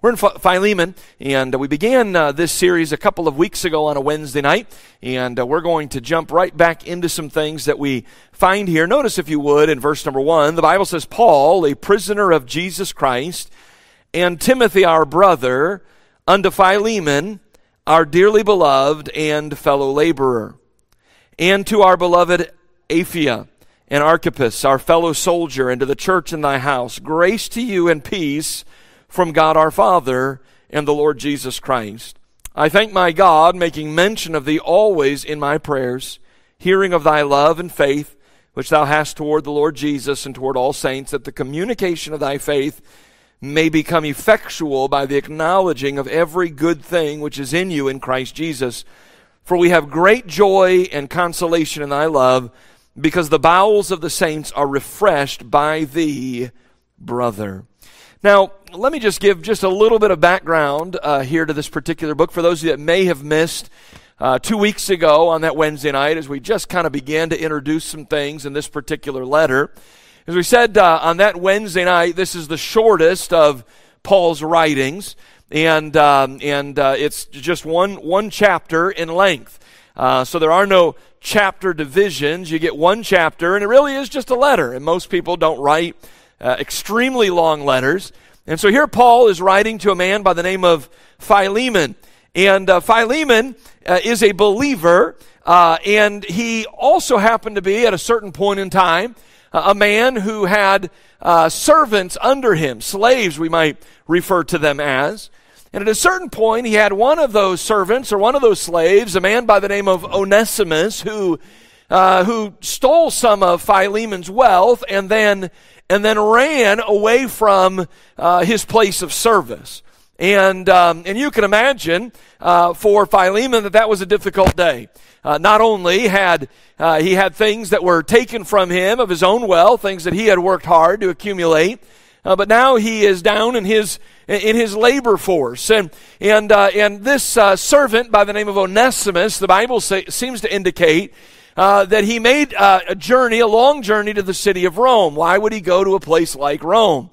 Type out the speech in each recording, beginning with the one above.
We're in Philemon, and we began uh, this series a couple of weeks ago on a Wednesday night, and uh, we're going to jump right back into some things that we find here. Notice, if you would, in verse number one, the Bible says, Paul, a prisoner of Jesus Christ, and Timothy, our brother, unto Philemon, our dearly beloved and fellow laborer, and to our beloved Apphia and Archippus, our fellow soldier, and to the church in thy house, grace to you and peace from God our Father and the Lord Jesus Christ. I thank my God, making mention of thee always in my prayers, hearing of thy love and faith, which thou hast toward the Lord Jesus and toward all saints, that the communication of thy faith may become effectual by the acknowledging of every good thing which is in you in Christ Jesus. For we have great joy and consolation in thy love, because the bowels of the saints are refreshed by thee, brother. Now, let me just give just a little bit of background uh, here to this particular book for those that may have missed uh, two weeks ago on that Wednesday night as we just kind of began to introduce some things in this particular letter. As we said uh, on that Wednesday night, this is the shortest of Paul's writings, and um, and uh, it's just one one chapter in length. Uh, so there are no chapter divisions. You get one chapter, and it really is just a letter. And most people don't write uh, extremely long letters. And so here Paul is writing to a man by the name of Philemon. And uh, Philemon uh, is a believer, uh, and he also happened to be, at a certain point in time, a man who had uh, servants under him, slaves, we might refer to them as. And at a certain point, he had one of those servants or one of those slaves, a man by the name of Onesimus, who, uh, who stole some of Philemon's wealth and then and then ran away from uh, his place of service. And, um, and you can imagine uh, for Philemon that that was a difficult day. Uh, not only had uh, he had things that were taken from him of his own wealth, things that he had worked hard to accumulate, uh, but now he is down in his in his labor force, and and uh, and this uh, servant by the name of Onesimus, the Bible say, seems to indicate uh, that he made uh, a journey, a long journey to the city of Rome. Why would he go to a place like Rome?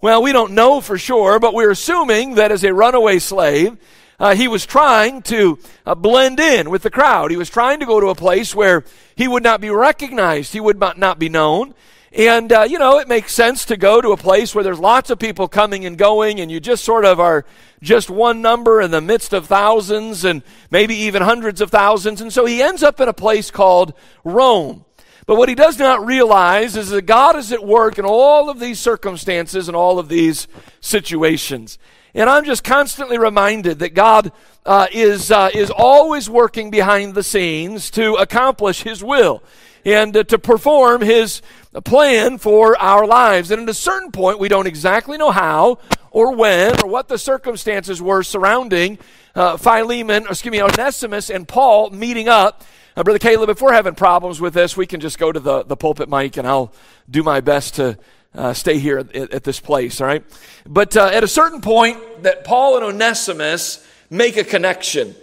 Well, we don't know for sure, but we're assuming that as a runaway slave, uh, he was trying to uh, blend in with the crowd. He was trying to go to a place where he would not be recognized, he would not be known. And, uh, you know, it makes sense to go to a place where there's lots of people coming and going, and you just sort of are just one number in the midst of thousands and maybe even hundreds of thousands. And so he ends up in a place called Rome. But what he does not realize is that God is at work in all of these circumstances and all of these situations. And I'm just constantly reminded that God uh, is, uh, is always working behind the scenes to accomplish his will and uh, to perform his plan for our lives. And at a certain point, we don't exactly know how or when or what the circumstances were surrounding uh, Philemon, excuse me, Onesimus and Paul meeting up. Uh, Brother Caleb, if we're having problems with this, we can just go to the, the pulpit mic and I'll do my best to uh, stay here at, at, this place, all right? But uh, at a certain point, that Paul and Onesimus make a connection.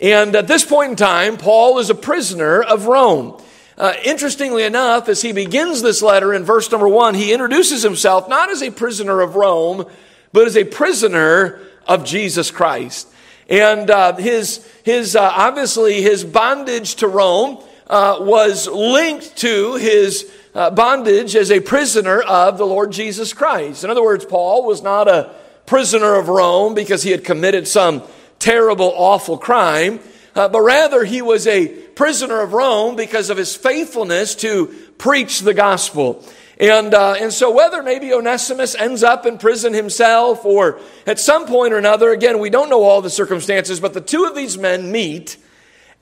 And at this point in time, Paul is a prisoner of Rome. Uh, interestingly enough, as he begins this letter in verse number one, he introduces himself not as a prisoner of Rome, but as a prisoner of Jesus Christ. And uh, his, his uh, obviously, his bondage to Rome uh, was linked to his uh, bondage as a prisoner of the Lord Jesus Christ. In other words, Paul was not a prisoner of Rome because he had committed some terrible, awful crime, uh, but rather he was a prisoner of Rome because of his faithfulness to preach the gospel. And, uh, and so whether maybe Onesimus ends up in prison himself or at some point or another, again, we don't know all the circumstances, but the two of these men meet.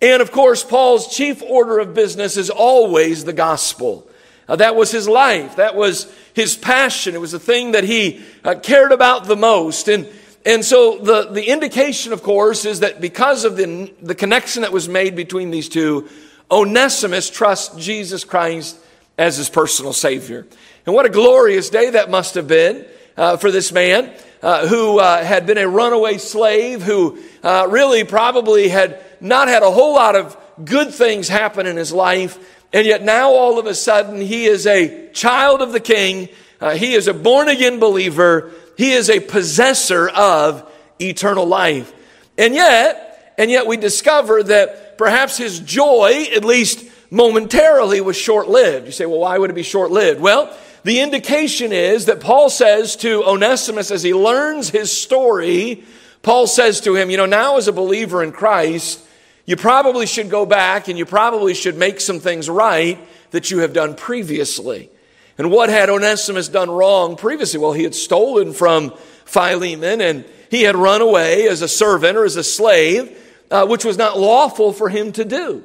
And of course, Paul's chief order of business is always the gospel. Uh, that was his life. That was his passion. It was the thing that he uh, cared about the most. And, and so the, the indication, of course, is that because of the, the connection that was made between these two, Onesimus trusts Jesus Christ as his personal Savior. And what a glorious day that must have been uh, for this man uh, who uh, had been a runaway slave, who uh, really probably had not had a whole lot of good things happen in his life. And yet now all of a sudden he is a child of the king. Uh, he is a born again believer He is a possessor of eternal life. And yet, and yet we discover that perhaps his joy, at least momentarily, was short lived. You say, well, why would it be short lived? Well, the indication is that Paul says to Onesimus as he learns his story, Paul says to him, you know, now as a believer in Christ, you probably should go back and you probably should make some things right that you have done previously. And what had Onesimus done wrong previously? Well, he had stolen from Philemon and he had run away as a servant or as a slave, uh, which was not lawful for him to do.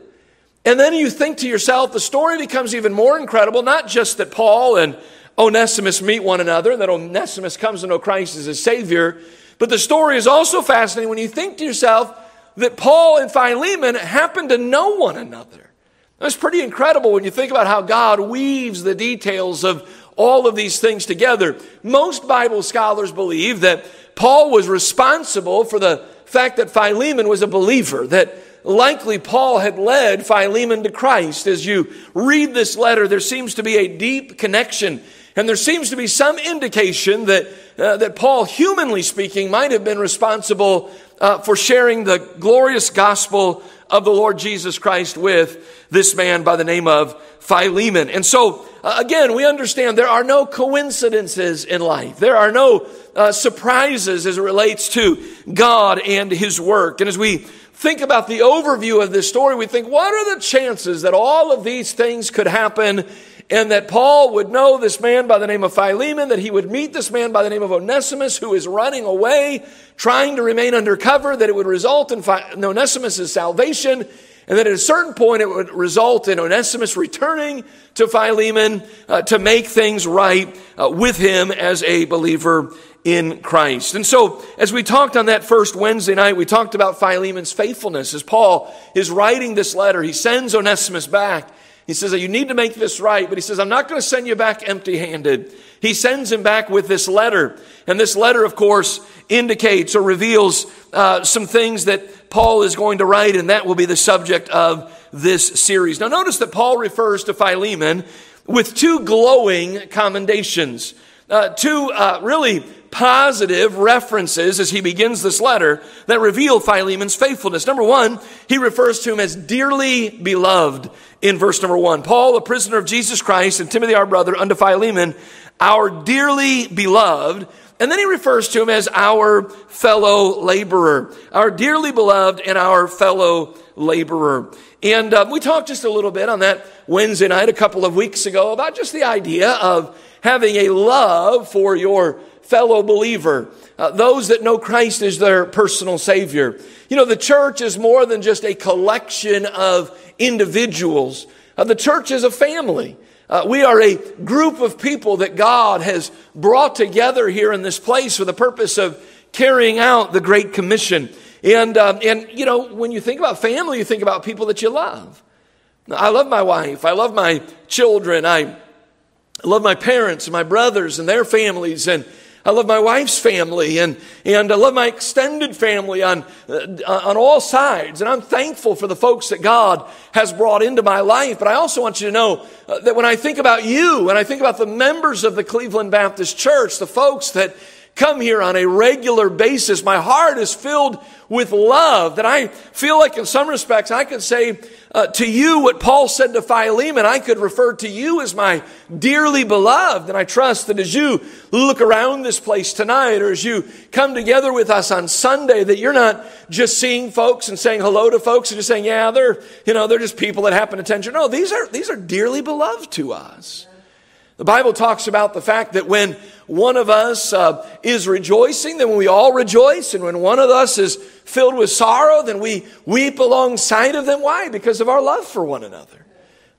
And then you think to yourself, the story becomes even more incredible, not just that Paul and Onesimus meet one another, and that Onesimus comes to know Christ as his Savior, but the story is also fascinating when you think to yourself that Paul and Philemon happen to know one another. That's pretty incredible when you think about how God weaves the details of all of these things together. Most Bible scholars believe that Paul was responsible for the fact that Philemon was a believer, that likely Paul had led Philemon to Christ. As you read this letter, there seems to be a deep connection, and there seems to be some indication that, uh, that Paul, humanly speaking, might have been responsible uh, for sharing the glorious gospel of the Lord Jesus Christ with this man by the name of Philemon. And so, uh, again, we understand there are no coincidences in life. There are no uh, surprises as it relates to God and His work. And as we think about the overview of this story, we think, what are the chances that all of these things could happen and that Paul would know this man by the name of Philemon, that he would meet this man by the name of Onesimus who is running away, trying to remain undercover, that it would result in Onesimus' salvation, and then at a certain point it would result in Onesimus returning to Philemon uh, to make things right uh, with him as a believer in Christ. And so, as we talked on that first Wednesday night, we talked about Philemon's faithfulness. As Paul is writing this letter, he sends Onesimus back. He says, You need to make this right, but he says, I'm not going to send you back empty handed. He sends him back with this letter. And this letter, of course, indicates or reveals uh, some things that Paul is going to write, and that will be the subject of this series. Now, notice that Paul refers to Philemon with two glowing commendations, uh, two uh, really positive references as he begins this letter that reveal Philemon's faithfulness. Number one, he refers to him as dearly beloved in verse number one. Paul, a prisoner of Jesus Christ, and Timothy, our brother, unto Philemon, our dearly beloved. And then he refers to him as our fellow laborer, our dearly beloved and our fellow laborer. And uh, we talked just a little bit on that Wednesday night a couple of weeks ago about just the idea of having a love for your fellow believer, uh, those that know Christ as their personal Savior. You know, the church is more than just a collection of individuals, uh, the church is a family. Uh, we are a group of people that God has brought together here in this place for the purpose of carrying out the Great Commission. And, um, and, you know, when you think about family, you think about people that you love. I love my wife. I love my children. I love my parents and my brothers and their families. And, I love my wife's family and, and I love my extended family on, uh, on all sides. And I'm thankful for the folks that God has brought into my life. But I also want you to know uh, that when I think about you, and I think about the members of the Cleveland Baptist Church, the folks that come here on a regular basis, my heart is filled with love that I feel like in some respects I could say uh, to you what Paul said to Philemon. I could refer to you as my dearly beloved. And I trust that as you look around this place tonight or as you come together with us on Sunday, that you're not just seeing folks and saying hello to folks and just saying, yeah, they're, you know, they're just people that happen to attend. No, these are, these are dearly beloved to us. The Bible talks about the fact that when one of us uh, is rejoicing, then we all rejoice. And when one of us is filled with sorrow, then we weep alongside of them. Why? Because of our love for one another.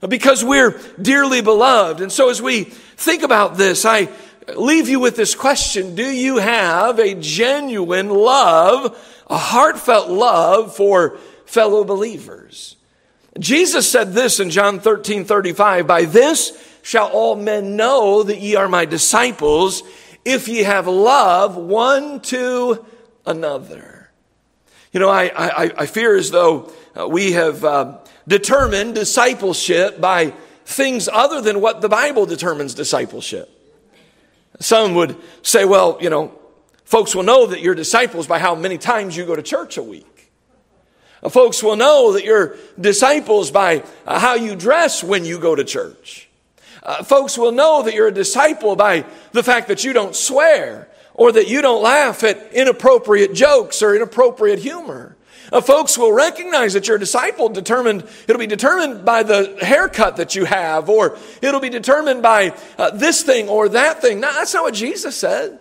Because we're dearly beloved. And so as we think about this, I leave you with this question. Do you have a genuine love, a heartfelt love for fellow believers? Jesus said this in John 13, 35, by this shall all men know that ye are my disciples if ye have love one to another. You know, I, I, I fear as though uh, we have uh, determined discipleship by things other than what the Bible determines discipleship. Some would say, well, you know, Folks will know that you're disciples by how many times you go to church a week. Uh, folks will know that you're disciples by uh, how you dress when you go to church. Uh, folks will know that you're a disciple by the fact that you don't swear or that you don't laugh at inappropriate jokes or inappropriate humor. Uh, folks will recognize that you're a disciple determined, it'll be determined by the haircut that you have, or it'll be determined by uh, this thing or that thing. No, that's not what Jesus said.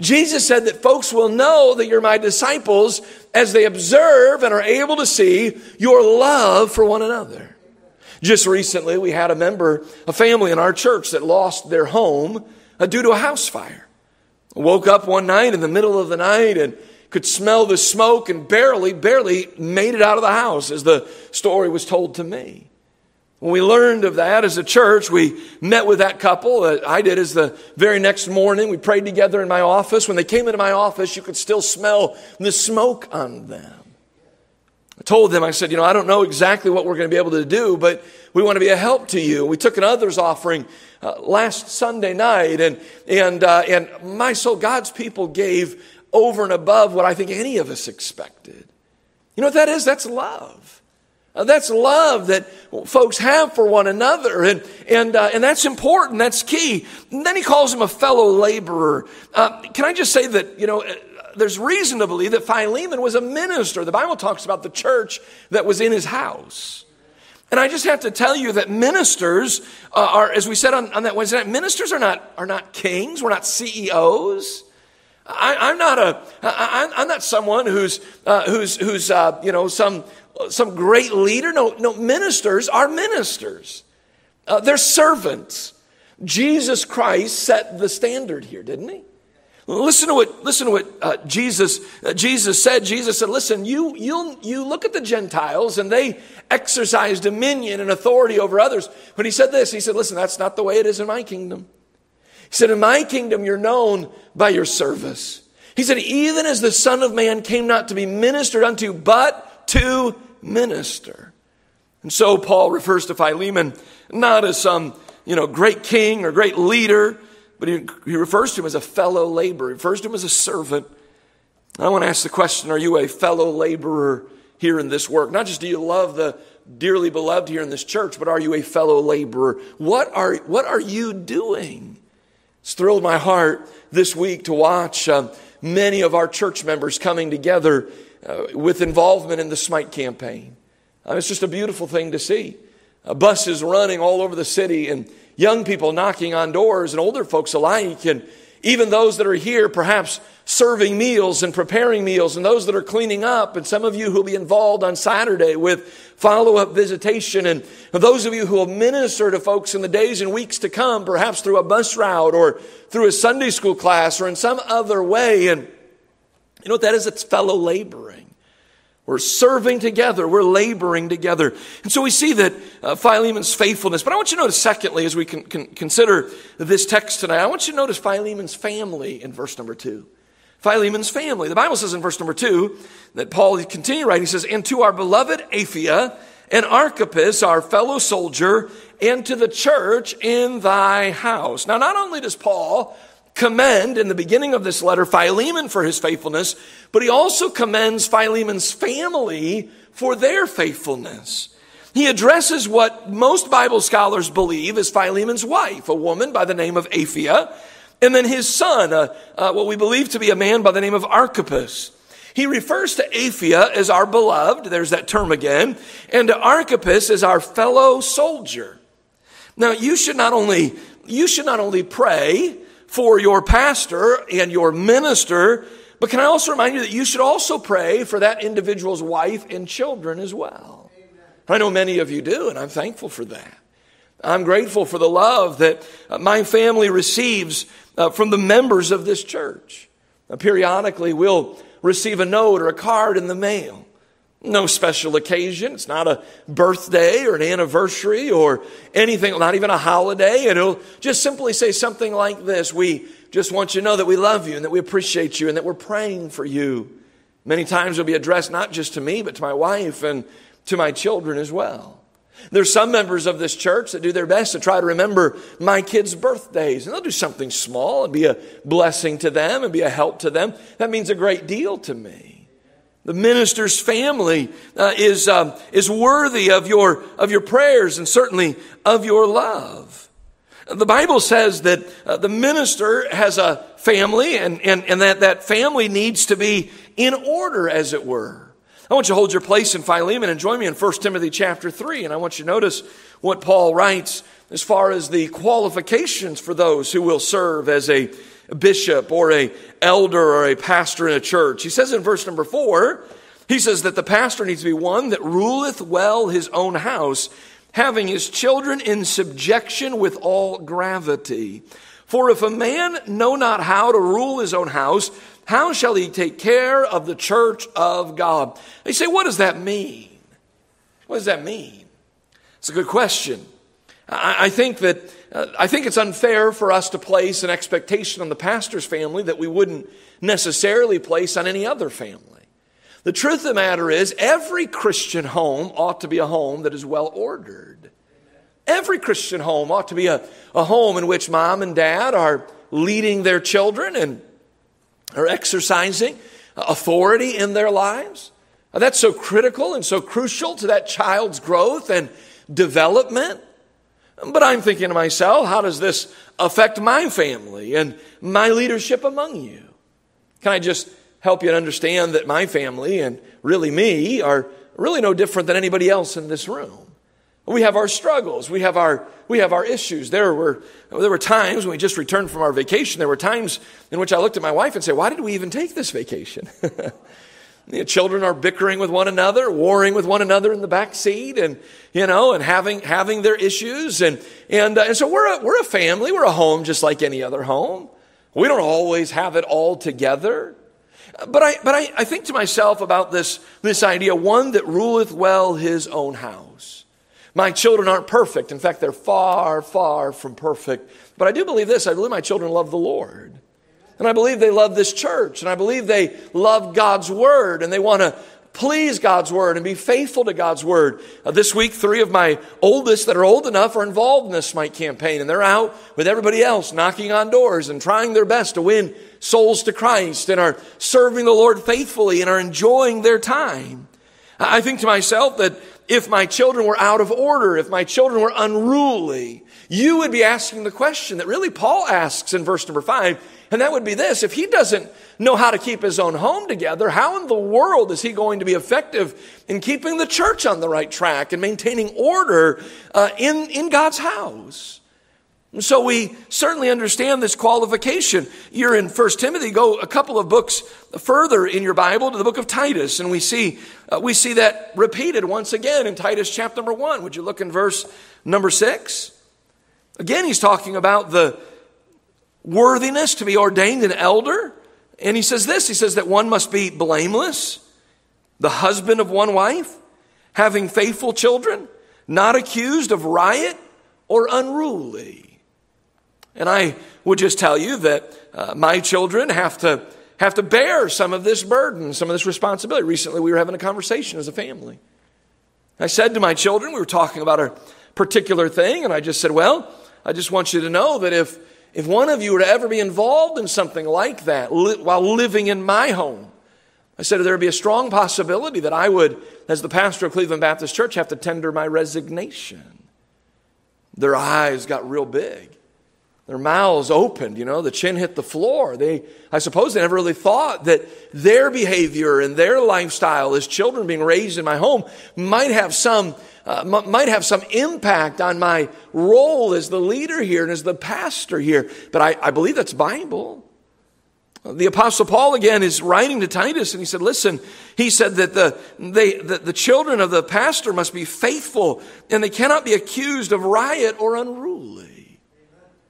Jesus said that folks will know that you're my disciples as they observe and are able to see your love for one another. Just recently, we had a member, a family in our church that lost their home uh, due to a house fire. Woke up one night in the middle of the night and could smell the smoke and barely, barely made it out of the house, as the story was told to me. When we learned of that as a church, we met with that couple. I did as the very next morning. We prayed together in my office. When they came into my office, you could still smell the smoke on them. I told them, I said, you know, I don't know exactly what we're going to be able to do, but we want to be a help to you. We took an others offering uh, last Sunday night, and, and, uh, and my soul, God's people gave over and above what I think any of us expected. You know what that is? That's love. Uh, that's love that folks have for one another, and and uh, and that's important. That's key. And then he calls him a fellow laborer. Uh, can I just say that you know? There's reason to believe that Philemon was a minister. The Bible talks about the church that was in his house. And I just have to tell you that ministers uh, are, as we said on, on that Wednesday night, ministers are not, are not kings. We're not CEOs. I, am not a, I, I'm not someone who's, uh, who's, who's, uh, you know, some, some great leader. No, no, ministers are ministers. Uh, they're servants. Jesus Christ set the standard here, didn't he? Listen to what, listen to what uh, Jesus, uh, Jesus said. Jesus said, listen, you, you, you look at the Gentiles and they exercise dominion and authority over others. But he said this, he said, listen, that's not the way it is in my kingdom. He said, In my kingdom, you're known by your service. He said, Even as the Son of Man came not to be ministered unto, but to minister. And so Paul refers to Philemon not as some, you know, great king or great leader, but he, he refers to him as a fellow laborer. He refers to him as a servant. I want to ask the question Are you a fellow laborer here in this work? Not just do you love the dearly beloved here in this church, but are you a fellow laborer? What are, what are you doing? It's thrilled my heart this week to watch uh, many of our church members coming together uh, with involvement in the Smite campaign. Uh, it's just a beautiful thing to see. Buses running all over the city and young people knocking on doors and older folks alike and even those that are here perhaps serving meals and preparing meals, and those that are cleaning up, and some of you who will be involved on Saturday with follow up visitation, and those of you who will minister to folks in the days and weeks to come, perhaps through a bus route or through a Sunday school class or in some other way. And you know what that is? It's fellow laboring. We're serving together. We're laboring together. And so we see that uh, Philemon's faithfulness. But I want you to notice, secondly, as we can, can consider this text tonight, I want you to notice Philemon's family in verse number two. Philemon's family. The Bible says in verse number two that Paul continue writing, he says, And to our beloved Apphia and Archippus, our fellow soldier, and to the church in thy house. Now, not only does Paul commend in the beginning of this letter Philemon for his faithfulness, but he also commends Philemon's family for their faithfulness. He addresses what most Bible scholars believe is Philemon's wife, a woman by the name of Apphia, and then his son, uh, what we believe to be a man by the name of Archippus. He refers to Apphia as our beloved, there's that term again, and to Archippus as our fellow soldier. Now, you should not only, you should not only pray for your pastor and your minister, but can I also remind you that you should also pray for that individual's wife and children as well? I know many of you do, and I'm thankful for that. I'm grateful for the love that uh, my family receives uh, from the members of this church. Periodically, we'll receive a note or a card in the mail. No special occasion. It's not a birthday or an anniversary or anything, not even a holiday. And it'll just simply say something like this We just want you to know that we love you and that we appreciate you and that we're praying for you. Many times it'll be addressed not just to me, but to my wife and to my children as well. There's some members of this church that do their best to try to remember my kids' birthdays, and they'll do something small and be a blessing to them and be a help to them. That means a great deal to me. The minister's family uh, is, um, is worthy of your, of your prayers and certainly of your love. The Bible says that uh, the minister has a family and, and, and that that family needs to be in order, as it were. I want you to hold your place in Philemon and join me in 1 Timothy chapter 3. And I want you to notice what Paul writes as far as the qualifications for those who will serve as a bishop or a elder or a pastor in a church. He says in verse number 4, he says that the pastor needs to be one that ruleth well his own house, having his children in subjection with all gravity. For if a man know not how to rule his own house, how shall he take care of the church of God? You say, what does that mean? What does that mean? It's a good question. I, I think that uh, I think it's unfair for us to place an expectation on the pastor's family that we wouldn't necessarily place on any other family. The truth of the matter is, every Christian home ought to be a home that is well ordered. Every Christian home ought to be a, a home in which mom and dad are leading their children and are exercising authority in their lives. That's so critical and so crucial to that child's growth and development. But I'm thinking to myself, how does this affect my family and my leadership among you? Can I just help you to understand that my family and really me are really no different than anybody else in this room? We have our struggles. We have our, we have our issues. There were, there were times when we just returned from our vacation, there were times in which I looked at my wife and said, Why did we even take this vacation? the children are bickering with one another, warring with one another in the back seat, and, you know, and having, having their issues. And, and, uh, and so we're a, we're a family, we're a home just like any other home. We don't always have it all together. But I, but I, I think to myself about this, this idea one that ruleth well his own house. My children aren't perfect. In fact, they're far, far from perfect. But I do believe this I believe my children love the Lord. And I believe they love this church. And I believe they love God's word. And they want to please God's word and be faithful to God's word. Uh, this week, three of my oldest that are old enough are involved in this Smite campaign. And they're out with everybody else knocking on doors and trying their best to win souls to Christ and are serving the Lord faithfully and are enjoying their time. I think to myself that if my children were out of order, if my children were unruly, you would be asking the question that really Paul asks in verse number five, and that would be this if he doesn't know how to keep his own home together, how in the world is he going to be effective in keeping the church on the right track and maintaining order uh, in, in God's house? And so we certainly understand this qualification. You're in 1 Timothy, go a couple of books further in your Bible to the book of Titus, and we see, uh, we see that repeated once again in Titus chapter number 1. Would you look in verse number 6? Again, he's talking about the worthiness to be ordained an elder. And he says this he says that one must be blameless, the husband of one wife, having faithful children, not accused of riot or unruly. And I would just tell you that uh, my children have to have to bear some of this burden, some of this responsibility. Recently, we were having a conversation as a family. I said to my children, we were talking about a particular thing, and I just said, Well, I just want you to know that if, if one of you were to ever be involved in something like that li- while living in my home, I said there would be a strong possibility that I would, as the pastor of Cleveland Baptist Church, have to tender my resignation. Their eyes got real big their mouths opened, you know, the chin hit the floor. They, I suppose they never really thought that their behavior and their lifestyle as children being raised in my home might have some, uh, m- might have some impact on my role as the leader here and as the pastor here. But I, I believe that's Bible. The apostle Paul again is writing to Titus and he said, listen, he said that the, they, the, the children of the pastor must be faithful and they cannot be accused of riot or unruly.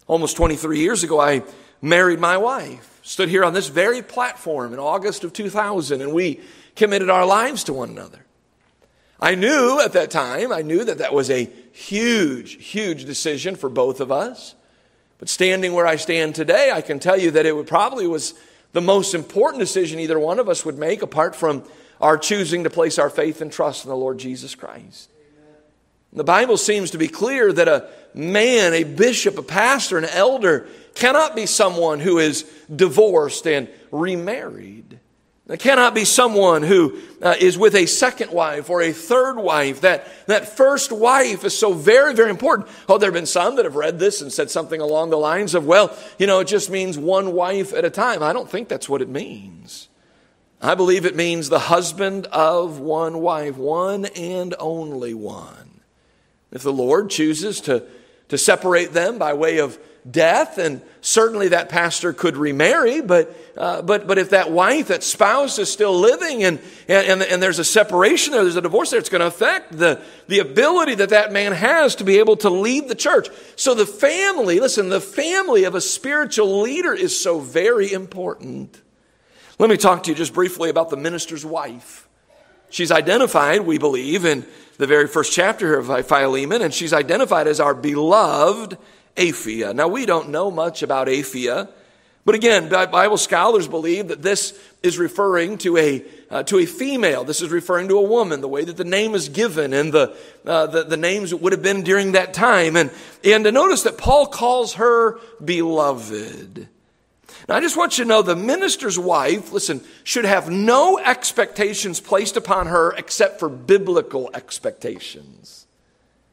Almost 23 years ago, I married my wife, stood here on this very platform in August of 2000, and we committed our lives to one another. I knew at that time, I knew that that was a huge, huge decision for both of us. But standing where I stand today, I can tell you that it probably was the most important decision either one of us would make apart from our choosing to place our faith and trust in the Lord Jesus Christ. The Bible seems to be clear that a man, a bishop, a pastor, an elder cannot be someone who is divorced and remarried. It cannot be someone who uh, is with a second wife or a third wife. That, that first wife is so very, very important. Oh, there have been some that have read this and said something along the lines of, well, you know, it just means one wife at a time. I don't think that's what it means. I believe it means the husband of one wife, one and only one. If the Lord chooses to, to separate them by way of death, and certainly that pastor could remarry, but, uh, but, but if that wife, that spouse is still living and, and, and there's a separation there, there's a divorce there, it's going to affect the, the ability that that man has to be able to lead the church. So the family, listen, the family of a spiritual leader is so very important. Let me talk to you just briefly about the minister's wife. She's identified, we believe, in the very first chapter of Philemon, and she's identified as our beloved Apphia. Now, we don't know much about Apphia, but again, Bible scholars believe that this is referring to a, uh, to a female. This is referring to a woman, the way that the name is given and the, uh, the, the names would have been during that time. And, and to notice that Paul calls her beloved. Now, I just want you to know the minister's wife, listen, should have no expectations placed upon her except for biblical expectations.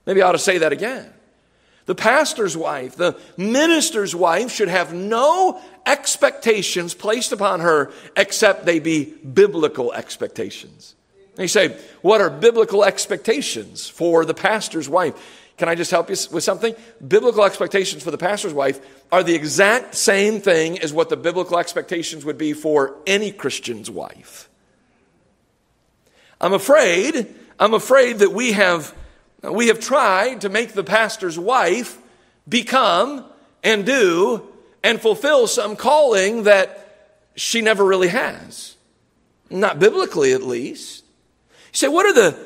Maybe I ought to say that again. The pastor's wife, the minister's wife should have no expectations placed upon her except they be biblical expectations. And you say, what are biblical expectations for the pastor's wife? Can I just help you with something? Biblical expectations for the pastor's wife are the exact same thing as what the biblical expectations would be for any Christian's wife. I'm afraid, I'm afraid that we have Uh, we have tried to make the pastor's wife become and do and fulfill some calling that she never really has. Not biblically, at least. You say, what are the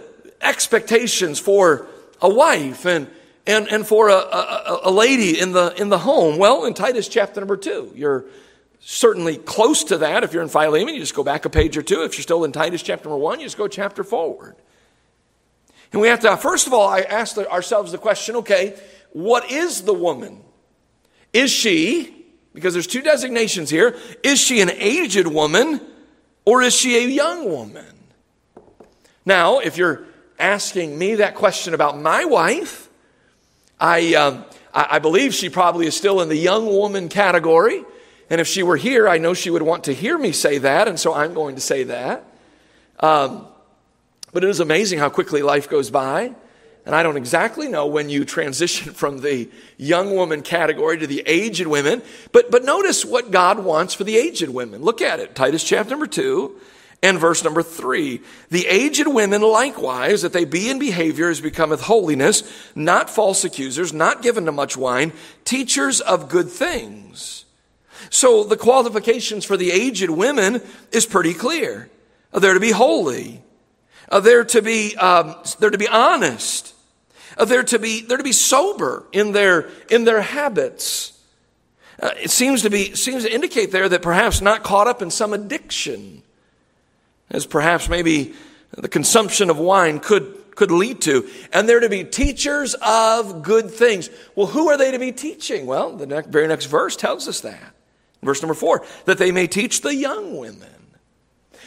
expectations for a wife and, and, and for a, a, a lady in the, in the home? Well, in Titus chapter number two, you're certainly close to that. If you're in Philemon, you just go back a page or two. If you're still in Titus chapter number one, you just go chapter forward. And we have to, first of all, I ask ourselves the question okay, what is the woman? Is she, because there's two designations here, is she an aged woman or is she a young woman? Now, if you're asking me that question about my wife, I, um, I, I believe she probably is still in the young woman category. And if she were here, I know she would want to hear me say that, and so I'm going to say that. Um, but it is amazing how quickly life goes by. And I don't exactly know when you transition from the young woman category to the aged women. But, but notice what God wants for the aged women. Look at it. Titus chapter number two and verse number three. The aged women likewise, that they be in behavior as becometh holiness, not false accusers, not given to much wine, teachers of good things. So the qualifications for the aged women is pretty clear. Are They're to be holy. Uh, they're to be um, they're to be honest. Uh, they're to be they're to be sober in their in their habits. Uh, it seems to be seems to indicate there that perhaps not caught up in some addiction, as perhaps maybe the consumption of wine could could lead to. And they're to be teachers of good things. Well, who are they to be teaching? Well, the next, very next verse tells us that. Verse number four, that they may teach the young women.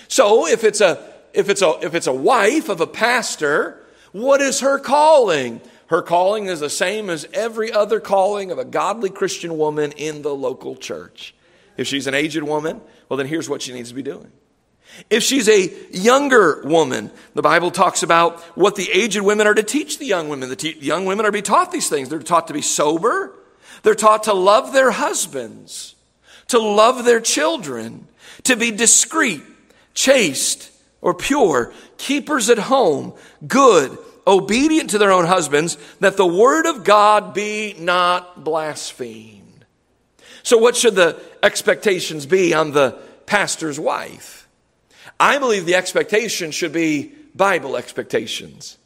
So if it's a if it's a, if it's a wife of a pastor, what is her calling? Her calling is the same as every other calling of a godly Christian woman in the local church. If she's an aged woman, well, then here's what she needs to be doing. If she's a younger woman, the Bible talks about what the aged women are to teach the young women. The te- young women are to be taught these things. They're taught to be sober. They're taught to love their husbands, to love their children, to be discreet, chaste, or pure, keepers at home, good, obedient to their own husbands, that the word of God be not blasphemed. So, what should the expectations be on the pastor's wife? I believe the expectation should be Bible expectations.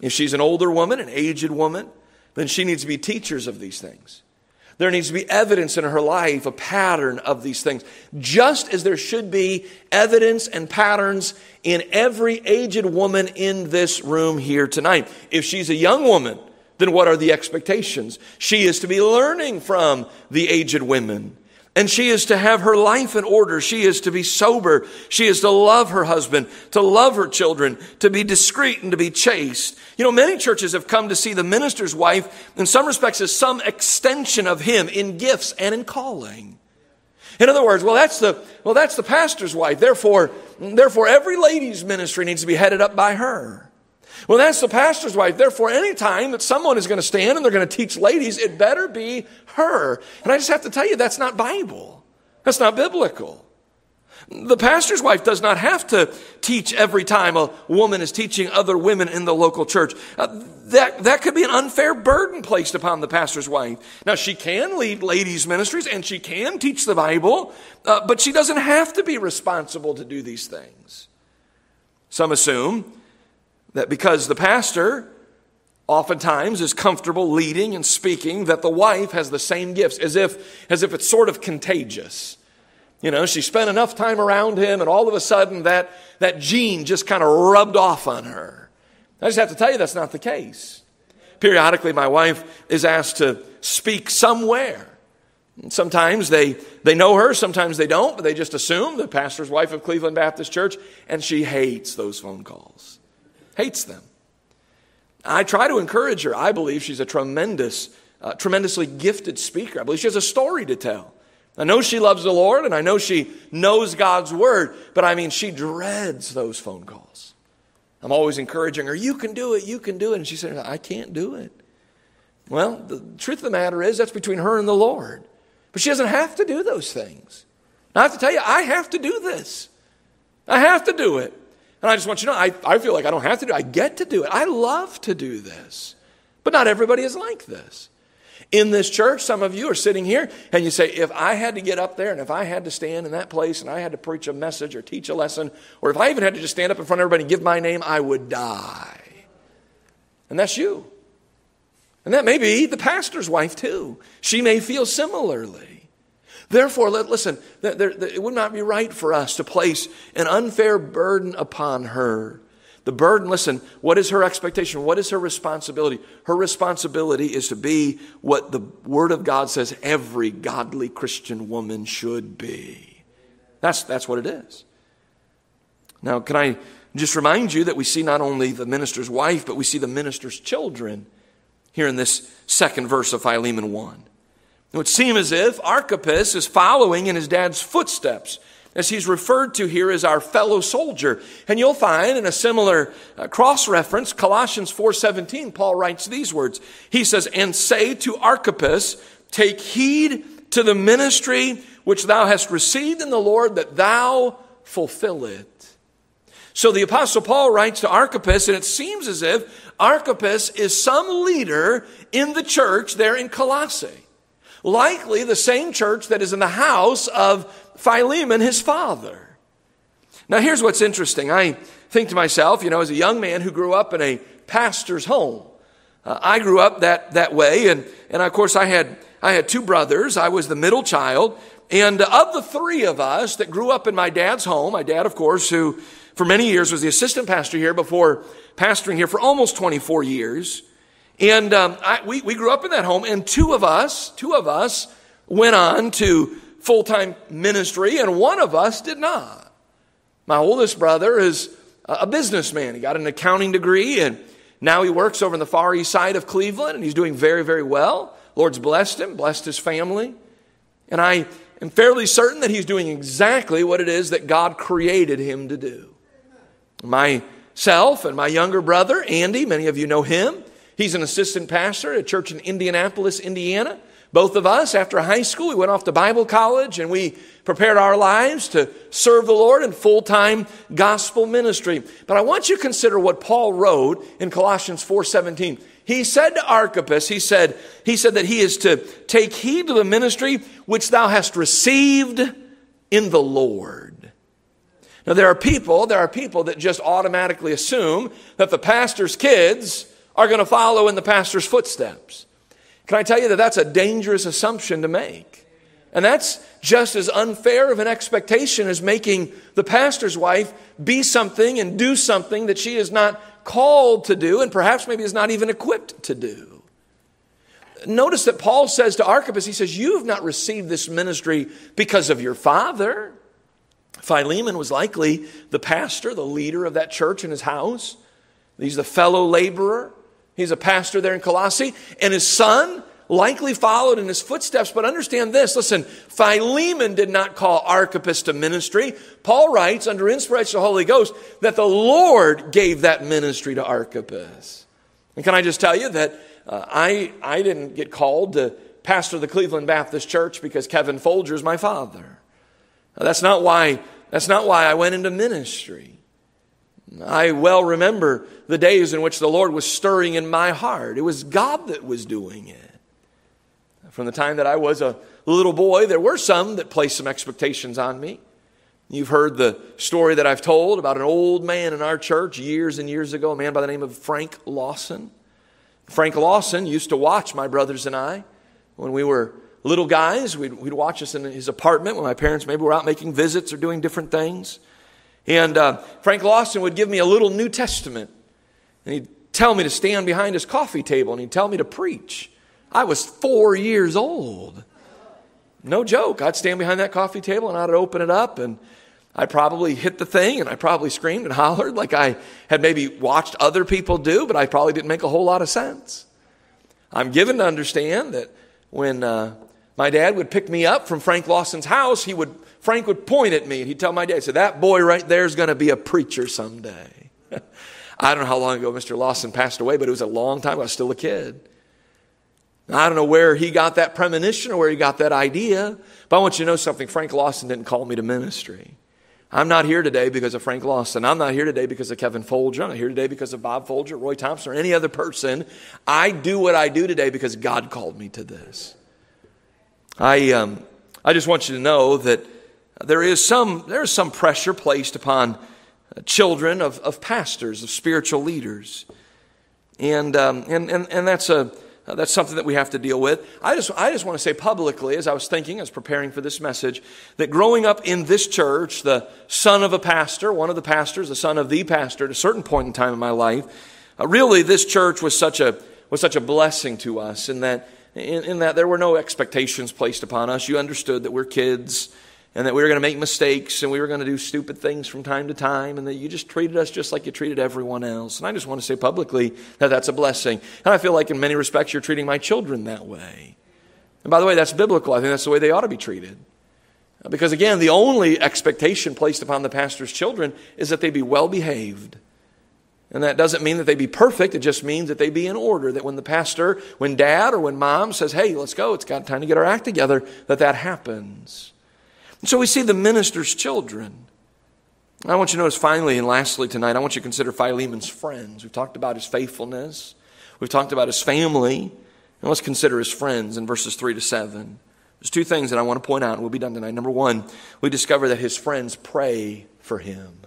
If she's an older woman, an aged woman, then she needs to be teachers of these things. There needs to be evidence in her life, a pattern of these things. Just as there should be evidence and patterns in every aged woman in this room here tonight. If she's a young woman, then what are the expectations? She is to be learning from the aged women. And she is to have her life in order. She is to be sober. She is to love her husband, to love her children, to be discreet and to be chaste. You know, many churches have come to see the minister's wife in some respects as some extension of him in gifts and in calling. In other words, well, that's the, well, that's the pastor's wife. Therefore, therefore, every lady's ministry needs to be headed up by her. Well, that's the pastor's wife. Therefore, any time that someone is going to stand and they're going to teach ladies, it better be her. And I just have to tell you, that's not Bible. That's not biblical. The pastor's wife does not have to teach every time a woman is teaching other women in the local church. Uh, that, that could be an unfair burden placed upon the pastor's wife. Now, she can lead ladies' ministries and she can teach the Bible, uh, but she doesn't have to be responsible to do these things. Some assume that because the pastor oftentimes is comfortable leading and speaking, that the wife has the same gifts, as if, as if it's sort of contagious. You know, she spent enough time around him, and all of a sudden that, that gene just kind of rubbed off on her. I just have to tell you that's not the case. Periodically, my wife is asked to speak somewhere. Sometimes they, they know her, sometimes they don't, but they just assume the pastor's wife of Cleveland Baptist Church, and she hates those phone calls hates them. I try to encourage her. I believe she's a tremendous, uh, tremendously gifted speaker. I believe she has a story to tell. I know she loves the Lord and I know she knows God's word, but I mean, she dreads those phone calls. I'm always encouraging her, you can do it, you can do it. And she said, I can't do it. Well, the truth of the matter is, that's between her and the Lord. But she doesn't have to do those things. Now, I have to tell you, I have to do this. I have to do it. And I just want you to know, I, I feel like I don't have to do it. I get to do it. I love to do this. But not everybody is like this. In this church, some of you are sitting here and you say, if I had to get up there and if I had to stand in that place and I had to preach a message or teach a lesson, or if I even had to just stand up in front of everybody and give my name, I would die. And that's you. And that may be the pastor's wife too. She may feel similarly. Therefore, let, listen, there, there, it would not be right for us to place an unfair burden upon her. The burden, listen, what is her expectation? What is her responsibility? Her responsibility is to be what the Word of God says every godly Christian woman should be. That's, that's what it is. Now, can I just remind you that we see not only the minister's wife, but we see the minister's children here in this second verse of Philemon 1. It would seem as if Archippus is following in his dad's footsteps, as he's referred to here as our fellow soldier. And you'll find in a similar uh, cross reference, Colossians 4:17, Paul writes these words. He says, "And say to Archippus, take heed to the ministry which thou hast received in the Lord, that thou fulfill it." So the apostle Paul writes to Archippus, and it seems as if Archippus is some leader in the church there in Colossae. Likely the same church that is in the house of Philemon, his father. Now, here's what's interesting. I think to myself, you know, as a young man who grew up in a pastor's home, uh, I grew up that, that way. And, and of course, I had, I had two brothers. I was the middle child. And of the three of us that grew up in my dad's home, my dad, of course, who for many years was the assistant pastor here before pastoring here for almost 24 years, and um, I, we, we grew up in that home, and two of us, two of us went on to full time ministry, and one of us did not. My oldest brother is a businessman. He got an accounting degree, and now he works over in the far east side of Cleveland, and he's doing very, very well. Lord's blessed him, blessed his family. And I am fairly certain that he's doing exactly what it is that God created him to do. Myself and my younger brother, Andy, many of you know him, He's an assistant pastor at a church in Indianapolis, Indiana. Both of us, after high school, we went off to Bible college and we prepared our lives to serve the Lord in full time gospel ministry. But I want you to consider what Paul wrote in Colossians 4:17. He said to Archippus, he said, he said that he is to take heed to the ministry which thou hast received in the Lord. Now there are people, there are people that just automatically assume that the pastor's kids are going to follow in the pastor's footsteps. Can I tell you that that's a dangerous assumption to make? And that's just as unfair of an expectation as making the pastor's wife be something and do something that she is not called to do and perhaps maybe is not even equipped to do. Notice that Paul says to Archippus, he says, You have not received this ministry because of your father. Philemon was likely the pastor, the leader of that church in his house. He's the fellow laborer. He's a pastor there in Colossae. And his son likely followed in his footsteps. But understand this listen, Philemon did not call Archippus to ministry. Paul writes, under inspiration of the Holy Ghost, that the Lord gave that ministry to Archippus. And can I just tell you that uh, I, I didn't get called to pastor the Cleveland Baptist Church because Kevin Folger is my father. Now, that's not why that's not why I went into ministry. I well remember the days in which the Lord was stirring in my heart. It was God that was doing it. From the time that I was a little boy, there were some that placed some expectations on me. You've heard the story that I've told about an old man in our church years and years ago, a man by the name of Frank Lawson. Frank Lawson used to watch my brothers and I when we were little guys. We'd, we'd watch us in his apartment when my parents maybe were out making visits or doing different things. And uh, Frank Lawson would give me a little New Testament, and he'd tell me to stand behind his coffee table, and he'd tell me to preach. I was four years old. No joke. I'd stand behind that coffee table and I'd open it up and I probably hit the thing and I probably screamed and hollered like I had maybe watched other people do, but I probably didn't make a whole lot of sense. I'm given to understand that when uh, my dad would pick me up from Frank Lawson's house, he would Frank would point at me and he'd tell my dad, "So that boy right there is going to be a preacher someday." I don't know how long ago Mr. Lawson passed away, but it was a long time. Ago. I was still a kid. I don't know where he got that premonition or where he got that idea, but I want you to know something. Frank Lawson didn't call me to ministry. I'm not here today because of Frank Lawson. I'm not here today because of Kevin Folger. I'm not here today because of Bob Folger, Roy Thompson, or any other person. I do what I do today because God called me to this. I, um, I just want you to know that there is some, there is some pressure placed upon children of, of pastors, of spiritual leaders. And, um, and, and, and that's a, uh, that's something that we have to deal with. I just, I just want to say publicly, as I was thinking, as preparing for this message, that growing up in this church, the son of a pastor, one of the pastors, the son of the pastor, at a certain point in time in my life, uh, really this church was such a, was such a blessing to us in that, in, in that there were no expectations placed upon us. You understood that we're kids and that we were going to make mistakes and we were going to do stupid things from time to time and that you just treated us just like you treated everyone else. And I just want to say publicly that that's a blessing. And I feel like in many respects you're treating my children that way. And by the way, that's biblical. I think that's the way they ought to be treated. Because again, the only expectation placed upon the pastor's children is that they be well behaved. And that doesn't mean that they be perfect. It just means that they be in order. That when the pastor, when dad or when mom says, hey, let's go, it's got time to get our act together, that that happens. And so we see the minister's children. I want you to notice finally and lastly tonight, I want you to consider Philemon's friends. We've talked about his faithfulness, we've talked about his family, and let's consider his friends in verses 3 to 7. There's two things that I want to point out, and we'll be done tonight. Number one, we discover that his friends pray for him.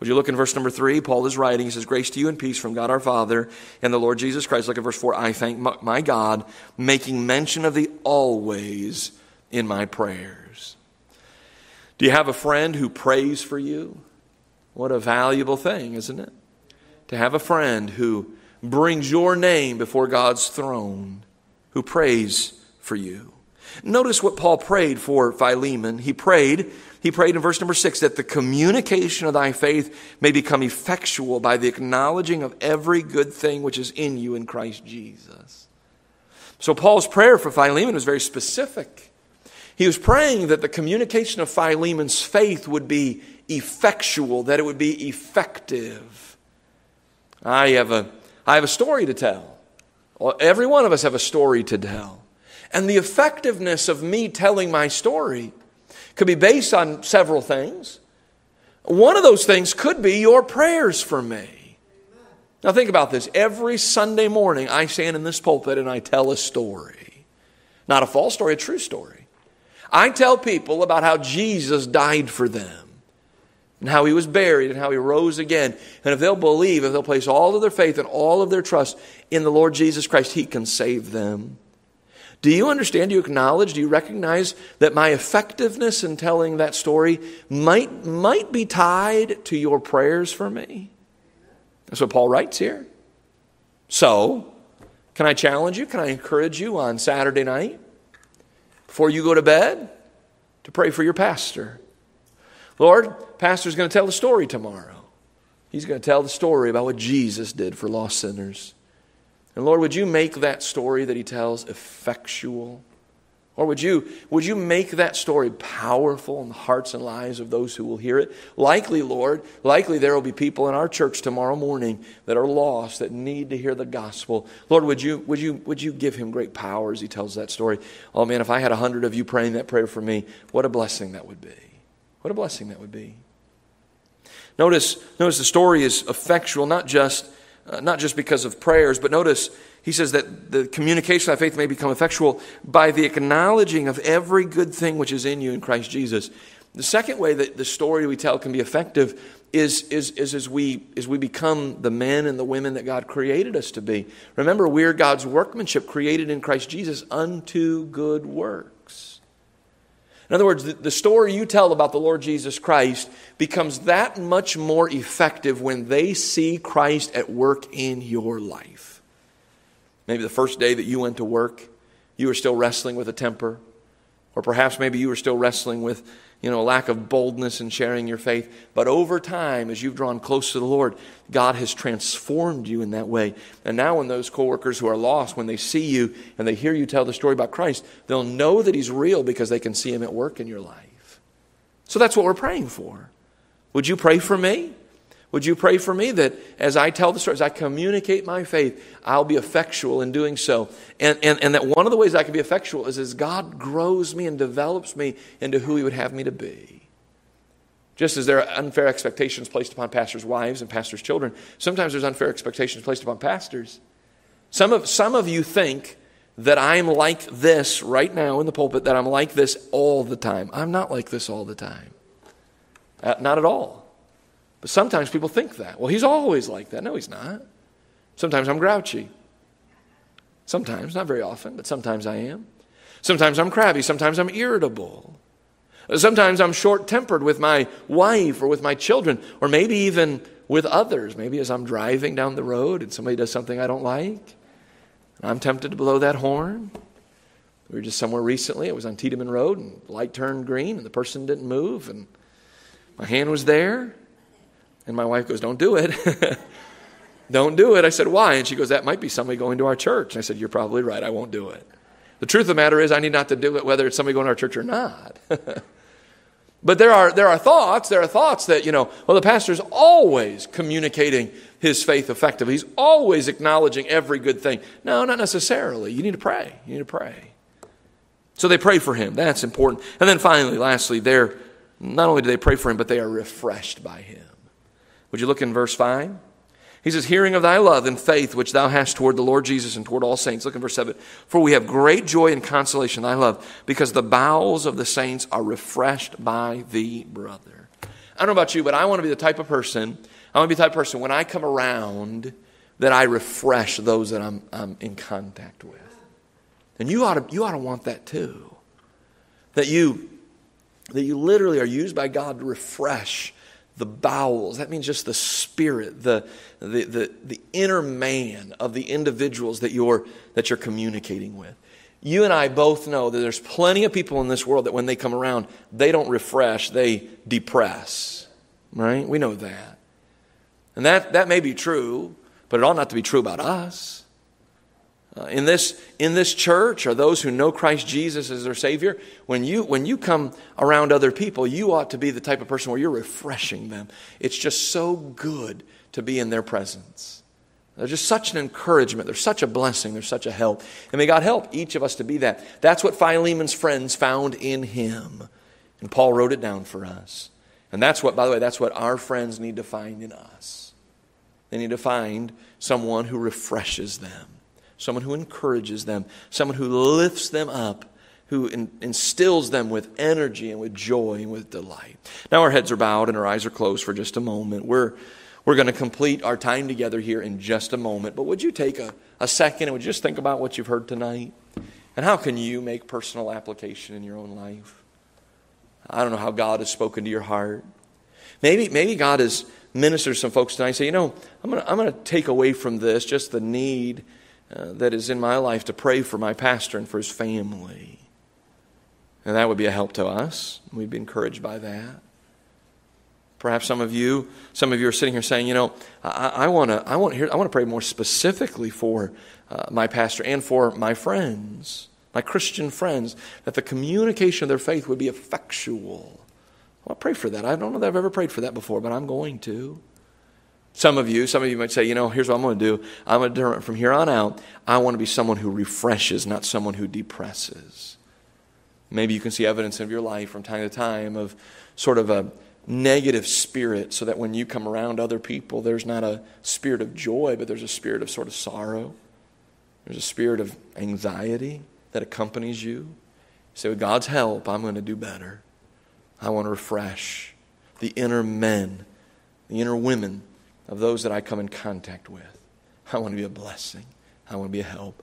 Would you look in verse number three? Paul is writing. He says, Grace to you and peace from God our Father and the Lord Jesus Christ. Look at verse four. I thank my God, making mention of thee always in my prayers. Do you have a friend who prays for you? What a valuable thing, isn't it? To have a friend who brings your name before God's throne, who prays for you. Notice what Paul prayed for Philemon. He prayed, he prayed in verse number six, that the communication of thy faith may become effectual by the acknowledging of every good thing which is in you in Christ Jesus. So Paul's prayer for Philemon was very specific. He was praying that the communication of Philemon's faith would be effectual, that it would be effective. I have a, I have a story to tell. Every one of us have a story to tell. And the effectiveness of me telling my story could be based on several things. One of those things could be your prayers for me. Now, think about this. Every Sunday morning, I stand in this pulpit and I tell a story. Not a false story, a true story. I tell people about how Jesus died for them and how he was buried and how he rose again. And if they'll believe, if they'll place all of their faith and all of their trust in the Lord Jesus Christ, he can save them. Do you understand? Do you acknowledge? Do you recognize that my effectiveness in telling that story might, might be tied to your prayers for me? That's what Paul writes here. So, can I challenge you? Can I encourage you on Saturday night before you go to bed to pray for your pastor? Lord, pastor's going to tell the story tomorrow. He's going to tell the story about what Jesus did for lost sinners. And Lord, would you make that story that he tells effectual? Or would you, would you make that story powerful in the hearts and lives of those who will hear it? Likely, Lord, likely there will be people in our church tomorrow morning that are lost, that need to hear the gospel. Lord, would you, would you, would you give him great power as he tells that story? Oh man, if I had a hundred of you praying that prayer for me, what a blessing that would be. What a blessing that would be. Notice, notice the story is effectual, not just uh, not just because of prayers, but notice he says that the communication of faith may become effectual by the acknowledging of every good thing which is in you in Christ Jesus. The second way that the story we tell can be effective is, is, is as, we, as we become the men and the women that God created us to be. Remember, we're God's workmanship created in Christ Jesus unto good works. In other words, the, the story you tell about the Lord Jesus Christ becomes that much more effective when they see Christ at work in your life. Maybe the first day that you went to work, you were still wrestling with a temper. Or perhaps maybe you were still wrestling with you know, a lack of boldness in sharing your faith. But over time, as you've drawn close to the Lord, God has transformed you in that way. And now, when those coworkers who are lost, when they see you and they hear you tell the story about Christ, they'll know that He's real because they can see Him at work in your life. So that's what we're praying for. Would you pray for me? Would you pray for me that as I tell the story, as I communicate my faith, I'll be effectual in doing so? And, and, and that one of the ways I can be effectual is as God grows me and develops me into who He would have me to be. Just as there are unfair expectations placed upon pastors' wives and pastors' children, sometimes there's unfair expectations placed upon pastors. Some of, some of you think that I'm like this right now in the pulpit, that I'm like this all the time. I'm not like this all the time. Uh, not at all. But sometimes people think that. Well, he's always like that. No, he's not. Sometimes I'm grouchy. Sometimes, not very often, but sometimes I am. Sometimes I'm crabby. Sometimes I'm irritable. Sometimes I'm short tempered with my wife or with my children, or maybe even with others. Maybe as I'm driving down the road and somebody does something I don't like, I'm tempted to blow that horn. We were just somewhere recently. It was on Tiedeman Road, and the light turned green, and the person didn't move, and my hand was there. And my wife goes, Don't do it. Don't do it. I said, Why? And she goes, That might be somebody going to our church. And I said, You're probably right. I won't do it. The truth of the matter is, I need not to do it whether it's somebody going to our church or not. but there are, there are thoughts, there are thoughts that, you know, well, the pastor's always communicating his faith effectively. He's always acknowledging every good thing. No, not necessarily. You need to pray. You need to pray. So they pray for him. That's important. And then finally, lastly, they're not only do they pray for him, but they are refreshed by him. Would you look in verse 5? He says, Hearing of thy love and faith which thou hast toward the Lord Jesus and toward all saints. Look in verse 7. For we have great joy and consolation in thy love, because the bowels of the saints are refreshed by thee, brother. I don't know about you, but I want to be the type of person, I want to be the type of person when I come around that I refresh those that I'm, I'm in contact with. And you ought, to, you ought to want that too. That you, that you literally are used by God to refresh the bowels. That means just the spirit, the, the, the, the inner man of the individuals that you're, that you're communicating with. You and I both know that there's plenty of people in this world that when they come around, they don't refresh, they depress. Right? We know that. And that, that may be true, but it ought not to be true about us. Uh, in, this, in this church, or those who know Christ Jesus as their Savior, when you, when you come around other people, you ought to be the type of person where you're refreshing them. It's just so good to be in their presence. They're just such an encouragement. They're such a blessing. They're such a help. And may God help each of us to be that. That's what Philemon's friends found in him. And Paul wrote it down for us. And that's what, by the way, that's what our friends need to find in us. They need to find someone who refreshes them someone who encourages them, someone who lifts them up, who in, instills them with energy and with joy and with delight. Now our heads are bowed and our eyes are closed for just a moment. We're, we're going to complete our time together here in just a moment. But would you take a, a second and would just think about what you've heard tonight? And how can you make personal application in your own life? I don't know how God has spoken to your heart. Maybe, maybe God has ministered to some folks tonight and say, you know, I'm going to I'm going to take away from this just the need uh, that is in my life to pray for my pastor and for his family. And that would be a help to us. We'd be encouraged by that. Perhaps some of you, some of you are sitting here saying, you know, I, want to, I want to I want to pray more specifically for uh, my pastor and for my friends, my Christian friends, that the communication of their faith would be effectual. Well, I pray for that. I don't know that I've ever prayed for that before, but I'm going to. Some of you, some of you might say, you know, here's what I'm going to do. I'm going to from here on out. I want to be someone who refreshes, not someone who depresses. Maybe you can see evidence of your life from time to time of sort of a negative spirit so that when you come around other people, there's not a spirit of joy, but there's a spirit of sort of sorrow. There's a spirit of anxiety that accompanies you. You say, with God's help, I'm going to do better. I want to refresh the inner men, the inner women of those that I come in contact with. I want to be a blessing. I want to be a help.